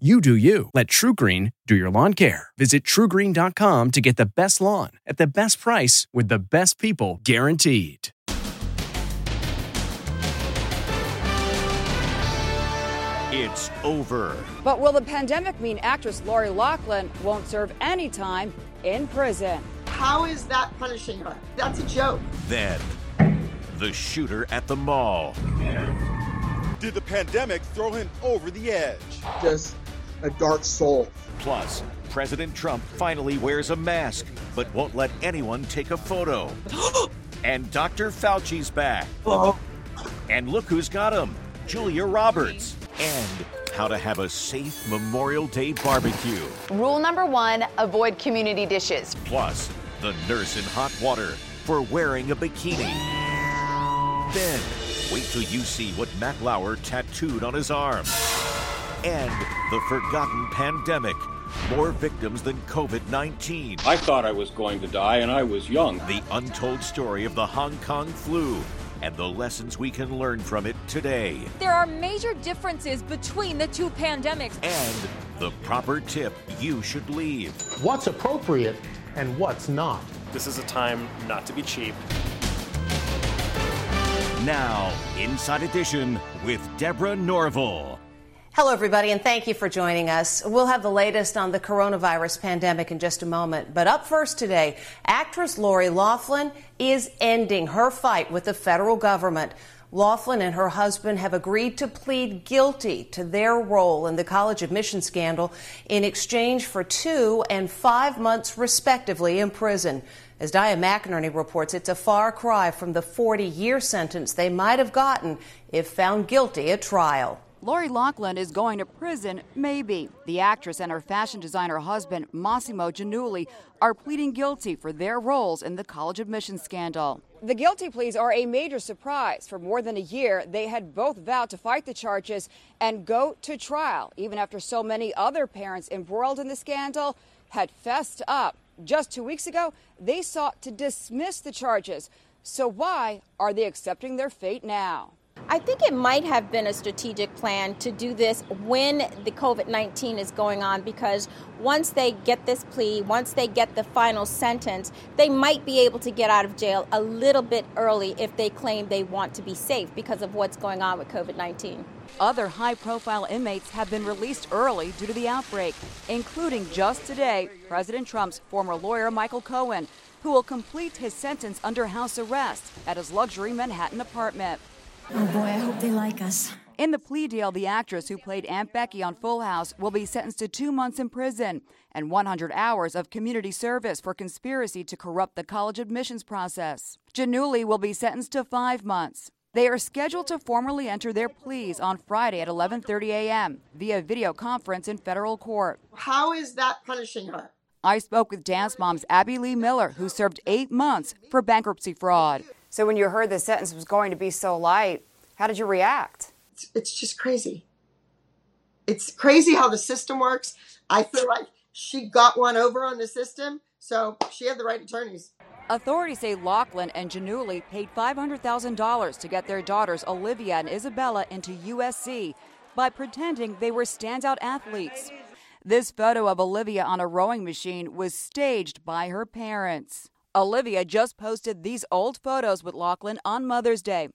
You do you. Let TruGreen do your lawn care. Visit trugreen.com to get the best lawn at the best price with the best people guaranteed. It's over. But will the pandemic mean actress Lori Loughlin won't serve any time in prison? How is that punishing her? That's a joke. Then, the shooter at the mall. Did the pandemic throw him over the edge? Just a dark soul. Plus, President Trump finally wears a mask, but won't let anyone take a photo. and Dr. Fauci's back. Oh. And look who's got him Julia Roberts. And how to have a safe Memorial Day barbecue. Rule number one avoid community dishes. Plus, the nurse in hot water for wearing a bikini. Then, wait till you see what Matt Lauer tattooed on his arm. And the forgotten pandemic. More victims than COVID 19. I thought I was going to die, and I was young. The untold story of the Hong Kong flu and the lessons we can learn from it today. There are major differences between the two pandemics. And the proper tip you should leave. What's appropriate and what's not. This is a time not to be cheap. Now, Inside Edition with Deborah Norville. Hello, everybody, and thank you for joining us. We'll have the latest on the coronavirus pandemic in just a moment. But up first today, actress Lori Loughlin is ending her fight with the federal government. Loughlin and her husband have agreed to plead guilty to their role in the college admission scandal in exchange for two and five months, respectively, in prison. As Diane McInerney reports, it's a far cry from the 40 year sentence they might have gotten if found guilty at trial. Lori Loughlin is going to prison, maybe. The actress and her fashion designer husband, Mossimo Giannulli, are pleading guilty for their roles in the college admissions scandal. The guilty pleas are a major surprise. For more than a year, they had both vowed to fight the charges and go to trial, even after so many other parents embroiled in the scandal had fessed up. Just two weeks ago, they sought to dismiss the charges. So why are they accepting their fate now? I think it might have been a strategic plan to do this when the COVID 19 is going on because once they get this plea, once they get the final sentence, they might be able to get out of jail a little bit early if they claim they want to be safe because of what's going on with COVID 19. Other high profile inmates have been released early due to the outbreak, including just today, President Trump's former lawyer, Michael Cohen, who will complete his sentence under house arrest at his luxury Manhattan apartment. Oh boy, I hope they like us. In the plea deal, the actress who played Aunt Becky on Full House will be sentenced to two months in prison and 100 hours of community service for conspiracy to corrupt the college admissions process. Giannulli will be sentenced to five months. They are scheduled to formally enter their pleas on Friday at 11:30 a.m. via video conference in federal court. How is that punishing her? I spoke with Dance Moms Abby Lee Miller, who served eight months for bankruptcy fraud. So when you heard the sentence was going to be so light, how did you react? It's, it's just crazy. It's crazy how the system works. I feel like she got one over on the system, so she had the right attorneys. Authorities say Loughlin and Giannulli paid $500,000 to get their daughters Olivia and Isabella into USC by pretending they were standout athletes. This photo of Olivia on a rowing machine was staged by her parents. Olivia just posted these old photos with Loughlin on Mother's Day.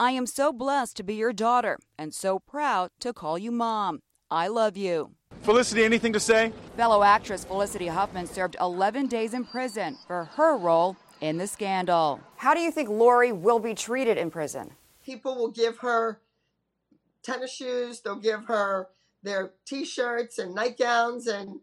I am so blessed to be your daughter and so proud to call you mom. I love you. Felicity, anything to say? Fellow actress Felicity Huffman served 11 days in prison for her role in the scandal. How do you think Lori will be treated in prison? People will give her tennis shoes, they'll give her their t shirts and nightgowns and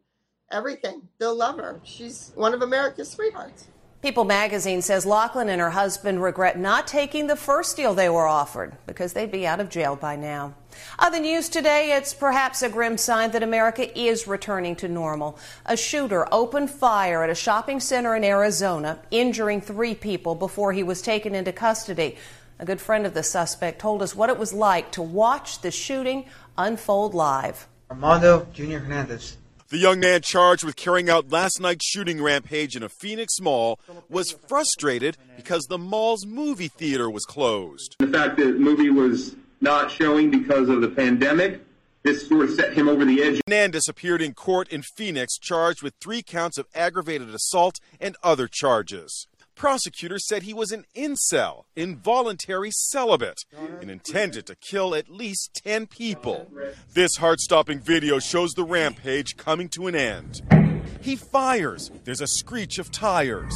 everything. They'll love her. She's one of America's sweethearts. People magazine says Loughlin and her husband regret not taking the first deal they were offered because they'd be out of jail by now. Other news today, it's perhaps a grim sign that America is returning to normal. A shooter opened fire at a shopping center in Arizona, injuring three people before he was taken into custody. A good friend of the suspect told us what it was like to watch the shooting unfold live. Armando Jr. Hernandez. The young man charged with carrying out last night's shooting rampage in a Phoenix mall was frustrated because the mall's movie theater was closed. The fact that the movie was not showing because of the pandemic, this sort of set him over the edge. Hernandez appeared in court in Phoenix charged with three counts of aggravated assault and other charges. Prosecutors said he was an incel, involuntary celibate, and intended to kill at least 10 people. This heart stopping video shows the rampage coming to an end. He fires. There's a screech of tires.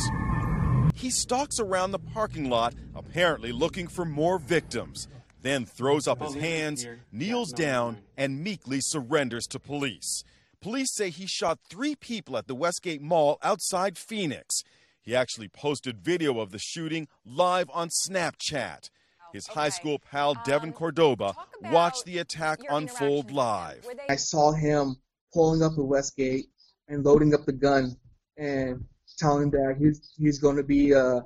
He stalks around the parking lot, apparently looking for more victims, then throws up his hands, kneels down, and meekly surrenders to police. Police say he shot three people at the Westgate Mall outside Phoenix. He actually posted video of the shooting live on Snapchat. His high school pal Devin Cordoba watched the attack unfold live. I saw him pulling up the Westgate and loading up the gun and telling that he's he's going to be uh,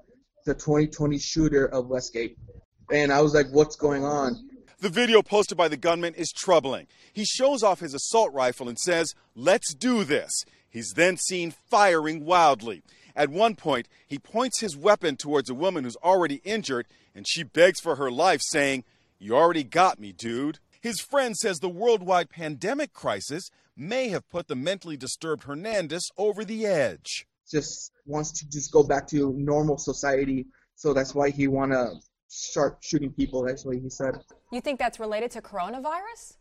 the 2020 shooter of Westgate. And I was like, "What's going on?" The video posted by the gunman is troubling. He shows off his assault rifle and says, Let's do this. He's then seen firing wildly. At one point, he points his weapon towards a woman who's already injured, and she begs for her life, saying, You already got me, dude. His friend says the worldwide pandemic crisis may have put the mentally disturbed Hernandez over the edge. Just wants to just go back to normal society, so that's why he want to start shooting people. Actually, he said. You think that's related to coronavirus?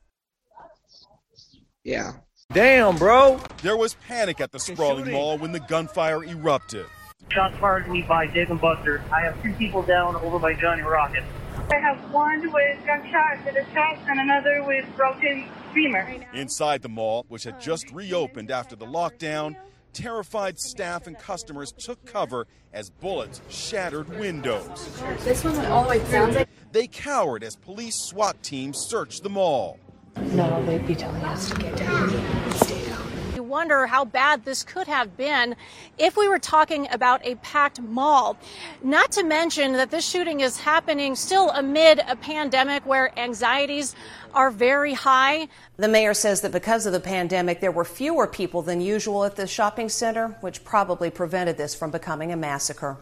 Yeah. Damn, bro. There was panic at the sprawling mall when the gunfire erupted. Shots fired at me by Dave and Buster. I have two people down over by Johnny Rocket. I have one with gunshot to the chest and another with broken femur. Inside the mall, which had just reopened after the lockdown, terrified staff and customers took cover as bullets shattered windows. This one went all the way through. They cowered as police SWAT teams searched the mall. No, they'd be telling us to get down and stay down. You wonder how bad this could have been if we were talking about a packed mall. Not to mention that this shooting is happening still amid a pandemic where anxieties are very high. The mayor says that because of the pandemic, there were fewer people than usual at the shopping center, which probably prevented this from becoming a massacre.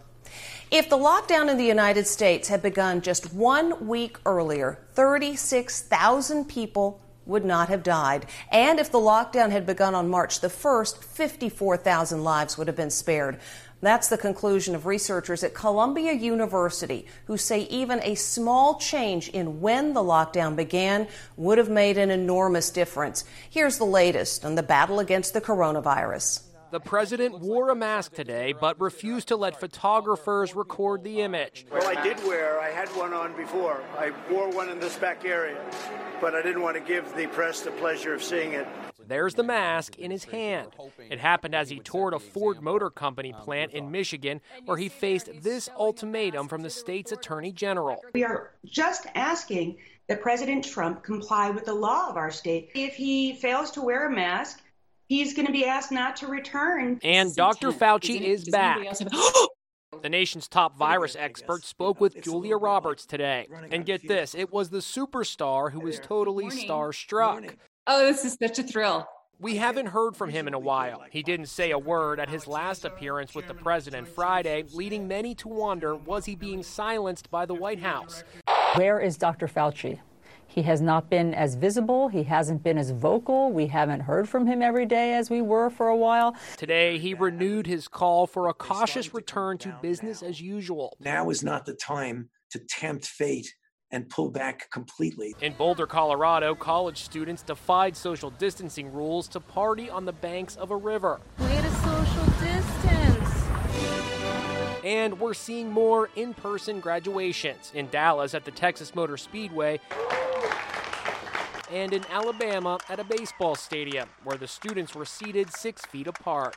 If the lockdown in the United States had begun just one week earlier, 36,000 people would not have died. And if the lockdown had begun on March the 1st, 54,000 lives would have been spared. That's the conclusion of researchers at Columbia University who say even a small change in when the lockdown began would have made an enormous difference. Here's the latest on the battle against the coronavirus. The president wore a mask today, but refused to let photographers record the image. Well, I did wear, I had one on before. I wore one in this back area, but I didn't want to give the press the pleasure of seeing it. There's the mask in his hand. It happened as he toured a Ford Motor Company plant in Michigan, where he faced this ultimatum from the state's attorney general. We are just asking that President Trump comply with the law of our state. If he fails to wear a mask, he's going to be asked not to return. And Dr. Fauci is back. The nation's top virus expert spoke with Julia Roberts today. And get this, it was the superstar who was totally starstruck. Oh, this is such a thrill. We haven't heard from him in a while. He didn't say a word at his last appearance with the president Friday, leading many to wonder was he being silenced by the White House? Where is Dr. Fauci? He has not been as visible. He hasn't been as vocal. We haven't heard from him every day as we were for a while. Today, he renewed his call for a cautious return to business as usual. Now is not the time to tempt fate and pull back completely. In Boulder, Colorado, college students defied social distancing rules to party on the banks of a river. Way to social distance. And we're seeing more in person graduations in Dallas at the Texas Motor Speedway and in Alabama at a baseball stadium where the students were seated six feet apart.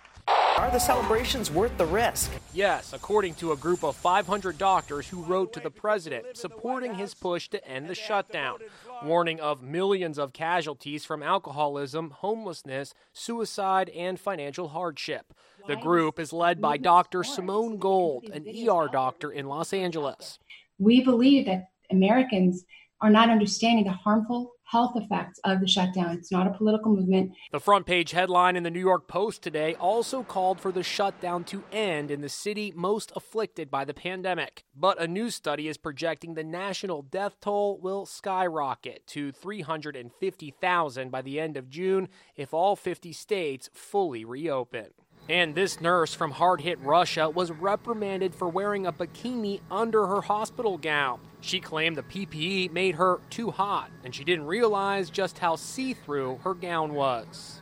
Are the celebrations worth the risk? Yes, according to a group of 500 doctors who wrote to the president supporting his push to end the shutdown, warning of millions of casualties from alcoholism, homelessness, suicide, and financial hardship. The group is led by Dr. Simone Gold, an ER doctor in Los Angeles. We believe that Americans are not understanding the harmful health effects of the shutdown. It's not a political movement. The front page headline in the New York Post today also called for the shutdown to end in the city most afflicted by the pandemic. But a new study is projecting the national death toll will skyrocket to 350,000 by the end of June if all 50 states fully reopen. And this nurse from hard hit Russia was reprimanded for wearing a bikini under her hospital gown. She claimed the PPE made her too hot, and she didn't realize just how see through her gown was.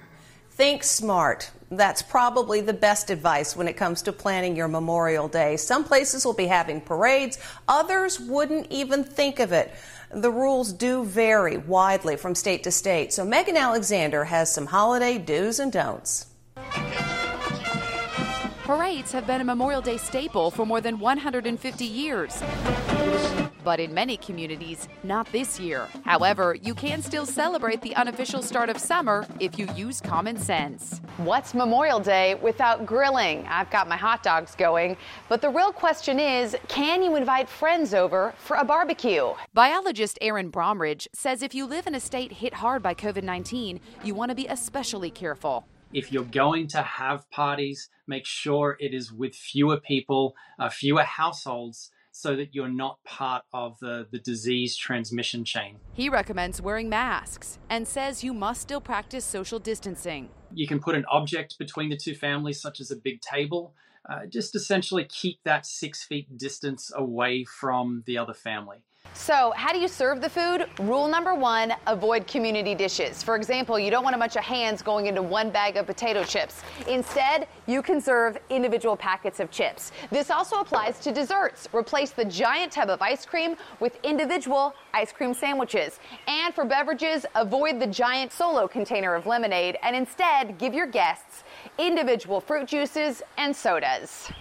Think smart. That's probably the best advice when it comes to planning your Memorial Day. Some places will be having parades, others wouldn't even think of it. The rules do vary widely from state to state, so Megan Alexander has some holiday do's and don'ts. Parades have been a Memorial Day staple for more than 150 years. But in many communities, not this year. However, you can still celebrate the unofficial start of summer if you use common sense. What's Memorial Day without grilling? I've got my hot dogs going. But the real question is can you invite friends over for a barbecue? Biologist Erin Bromage says if you live in a state hit hard by COVID 19, you want to be especially careful if you're going to have parties, make sure it is with fewer people, uh, fewer households, so that you're not part of the, the disease transmission chain. He recommends wearing masks and says you must still practice social distancing. You can put an object between the two families, such as a big table. Uh, just essentially keep that six feet distance away from the other family. So, how do you serve the food? Rule number one avoid community dishes. For example, you don't want a bunch of hands going into one bag of potato chips. Instead, you can serve individual packets of chips. This also applies to desserts. Replace the giant tub of ice cream with individual ice cream sandwiches. And for beverages, avoid the giant solo container of lemonade and instead give your guests individual fruit juices and sodas.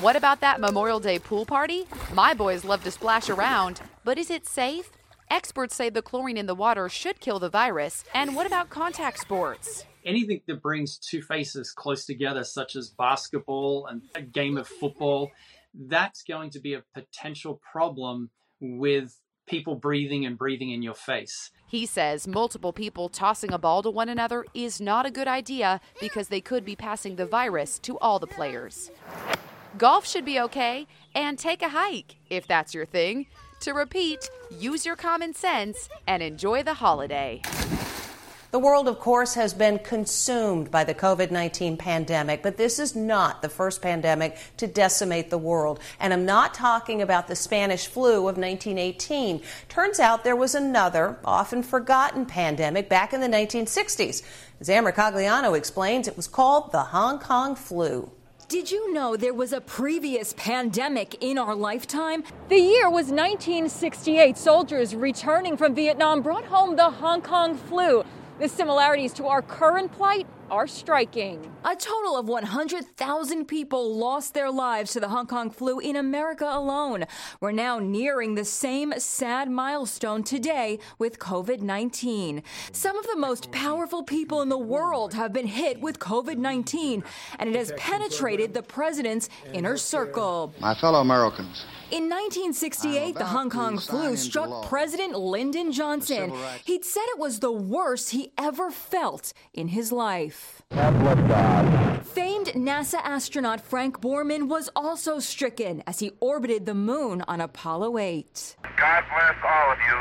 What about that Memorial Day pool party? My boys love to splash around, but is it safe? Experts say the chlorine in the water should kill the virus. And what about contact sports? Anything that brings two faces close together, such as basketball and a game of football, that's going to be a potential problem with people breathing and breathing in your face. He says multiple people tossing a ball to one another is not a good idea because they could be passing the virus to all the players. Golf should be okay, and take a hike if that's your thing. To repeat, use your common sense and enjoy the holiday. The world, of course, has been consumed by the COVID 19 pandemic, but this is not the first pandemic to decimate the world. And I'm not talking about the Spanish flu of 1918. Turns out there was another, often forgotten pandemic back in the 1960s. As Amber Cagliano explains, it was called the Hong Kong flu. Did you know there was a previous pandemic in our lifetime? The year was 1968. Soldiers returning from Vietnam brought home the Hong Kong flu. The similarities to our current plight are striking. A total of 100,000 people lost their lives to the Hong Kong flu in America alone. We're now nearing the same sad milestone today with COVID 19. Some of the most powerful people in the world have been hit with COVID 19, and it has penetrated the president's inner circle. My fellow Americans. In 1968, the Hong Kong flu struck President Lyndon Johnson. He'd said it was the worst he ever felt in his life. Famed NASA astronaut Frank Borman was also stricken as he orbited the moon on Apollo 8. God bless all of you,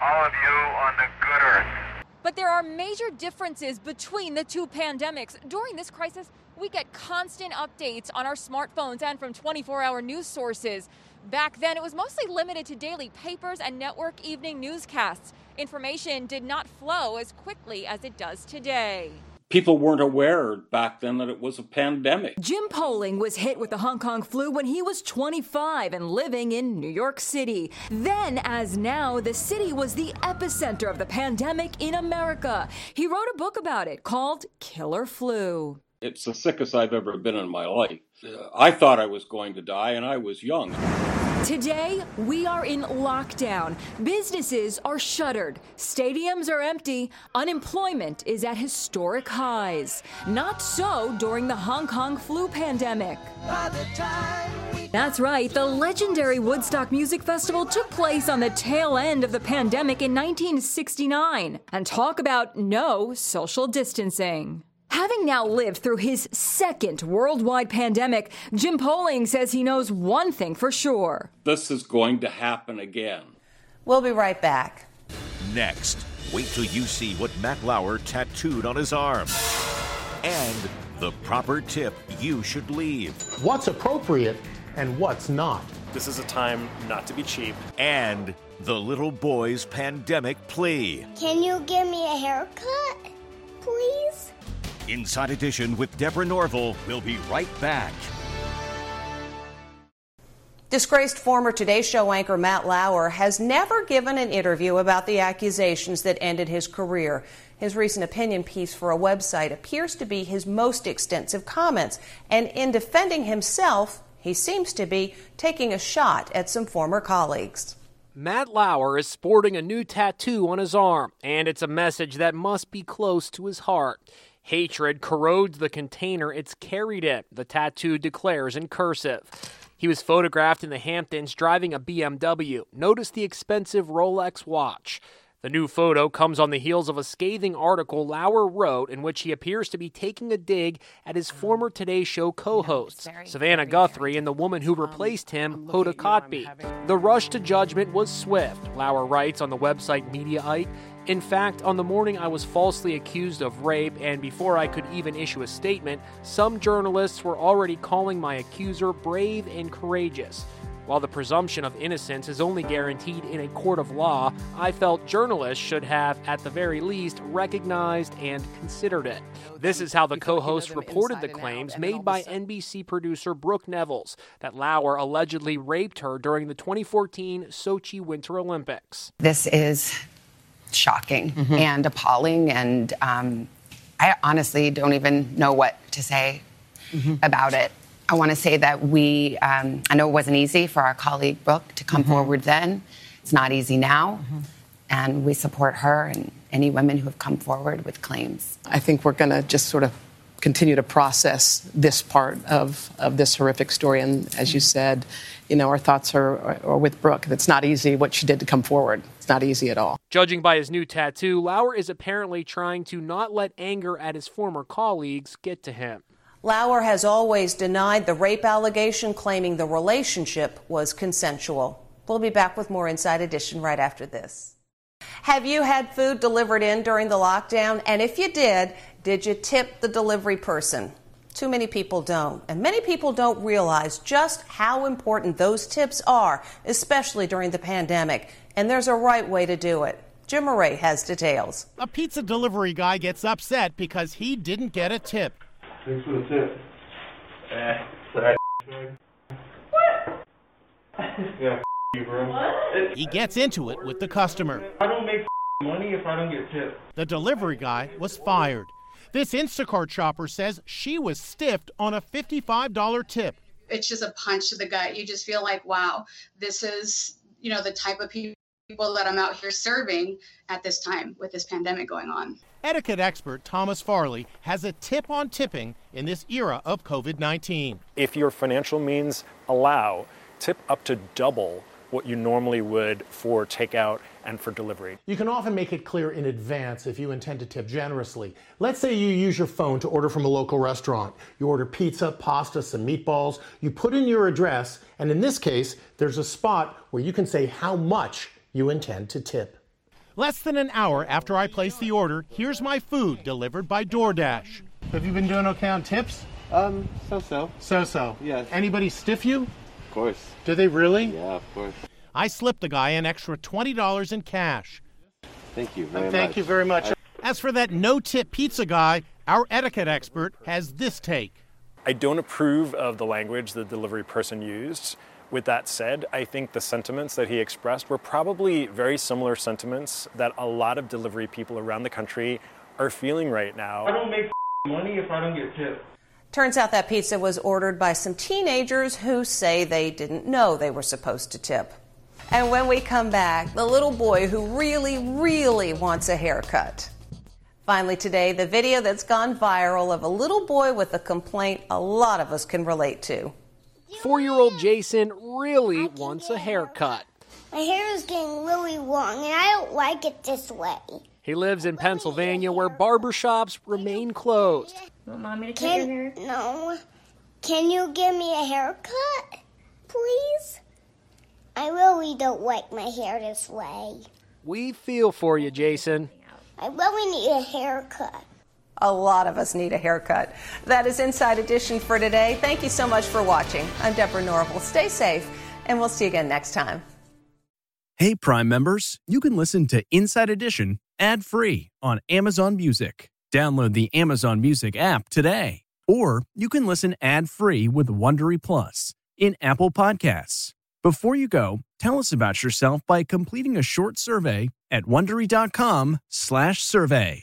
all of you on the good earth. But there are major differences between the two pandemics. During this crisis, we get constant updates on our smartphones and from 24 hour news sources. Back then, it was mostly limited to daily papers and network evening newscasts. Information did not flow as quickly as it does today. People weren't aware back then that it was a pandemic. Jim Poling was hit with the Hong Kong flu when he was 25 and living in New York City. Then, as now, the city was the epicenter of the pandemic in America. He wrote a book about it called Killer Flu. It's the sickest I've ever been in my life. I thought I was going to die, and I was young. Today, we are in lockdown. Businesses are shuttered. Stadiums are empty. Unemployment is at historic highs. Not so during the Hong Kong flu pandemic. That's right, the legendary Woodstock Music Festival took place on the tail end of the pandemic in 1969. And talk about no social distancing. Having now lived through his second worldwide pandemic, Jim Poling says he knows one thing for sure. This is going to happen again. We'll be right back. Next, wait till you see what Matt Lauer tattooed on his arm. And the proper tip you should leave. What's appropriate and what's not. This is a time not to be cheap. And the little boy's pandemic plea. Can you give me a haircut, please? Inside Edition with Deborah Norville will be right back. Disgraced former Today Show anchor Matt Lauer has never given an interview about the accusations that ended his career. His recent opinion piece for a website appears to be his most extensive comments, and in defending himself, he seems to be taking a shot at some former colleagues. Matt Lauer is sporting a new tattoo on his arm, and it's a message that must be close to his heart. Hatred corrodes the container it's carried in, the tattoo declares in cursive. He was photographed in the Hamptons driving a BMW. Notice the expensive Rolex watch. The new photo comes on the heels of a scathing article Lauer wrote in which he appears to be taking a dig at his former Today Show co hosts, Savannah Guthrie and the woman who replaced him, Hoda Kotb. The rush to judgment was swift, Lauer writes on the website Mediaite. In fact, on the morning I was falsely accused of rape, and before I could even issue a statement, some journalists were already calling my accuser brave and courageous. While the presumption of innocence is only guaranteed in a court of law, I felt journalists should have, at the very least, recognized and considered it. This is how the co host reported the claims made by NBC producer Brooke Nevils that Lauer allegedly raped her during the 2014 Sochi Winter Olympics. This is shocking mm-hmm. and appalling, and um, I honestly don't even know what to say mm-hmm. about it. I want to say that we, um, I know it wasn't easy for our colleague Brooke to come mm-hmm. forward then. It's not easy now. Mm-hmm. And we support her and any women who have come forward with claims. I think we're going to just sort of continue to process this part of, of this horrific story. And as you said, you know, our thoughts are, are with Brooke. It's not easy what she did to come forward. It's not easy at all. Judging by his new tattoo, Lauer is apparently trying to not let anger at his former colleagues get to him. Lauer has always denied the rape allegation, claiming the relationship was consensual. We'll be back with more Inside Edition right after this. Have you had food delivered in during the lockdown? And if you did, did you tip the delivery person? Too many people don't. And many people don't realize just how important those tips are, especially during the pandemic. And there's a right way to do it. Jim Moret has details. A pizza delivery guy gets upset because he didn't get a tip. Thanks for the tip. Eh, sorry. What? yeah, you, bro. What? He gets into it with the customer. I don't make money if I don't get tipped. The delivery guy was fired. This Instacart shopper says she was stiffed on a $55 tip. It's just a punch to the gut. You just feel like, wow, this is, you know, the type of people that I'm out here serving at this time with this pandemic going on. Etiquette expert Thomas Farley has a tip on tipping in this era of COVID 19. If your financial means allow, tip up to double what you normally would for takeout and for delivery. You can often make it clear in advance if you intend to tip generously. Let's say you use your phone to order from a local restaurant. You order pizza, pasta, some meatballs. You put in your address, and in this case, there's a spot where you can say how much you intend to tip. Less than an hour after I place the order, here's my food delivered by DoorDash. Have you been doing okay on tips? Um, so so. So so. Yes. Anybody stiff you? Of course. Do they really? Yeah, of course. I slipped the guy an extra $20 in cash. Thank you very Thank much. Thank you very much. As for that no tip pizza guy, our etiquette expert has this take. I don't approve of the language the delivery person used. With that said, I think the sentiments that he expressed were probably very similar sentiments that a lot of delivery people around the country are feeling right now. I don't make money if I don't get tipped. Turns out that pizza was ordered by some teenagers who say they didn't know they were supposed to tip. And when we come back, the little boy who really, really wants a haircut. Finally, today, the video that's gone viral of a little boy with a complaint a lot of us can relate to. Four year old Jason really wants a haircut. My hair is getting really long and I don't like it this way. He lives in Pennsylvania where barbershops remain closed. Want mommy to cut Can, your hair? No. Can you give me a haircut, please? I really don't like my hair this way. We feel for you, Jason. I really need a haircut. A lot of us need a haircut. That is Inside Edition for today. Thank you so much for watching. I'm Deborah Norville. Stay safe, and we'll see you again next time. Hey, Prime members, you can listen to Inside Edition ad free on Amazon Music. Download the Amazon Music app today. Or you can listen ad free with Wondery Plus in Apple Podcasts. Before you go, tell us about yourself by completing a short survey at wondery.com/survey.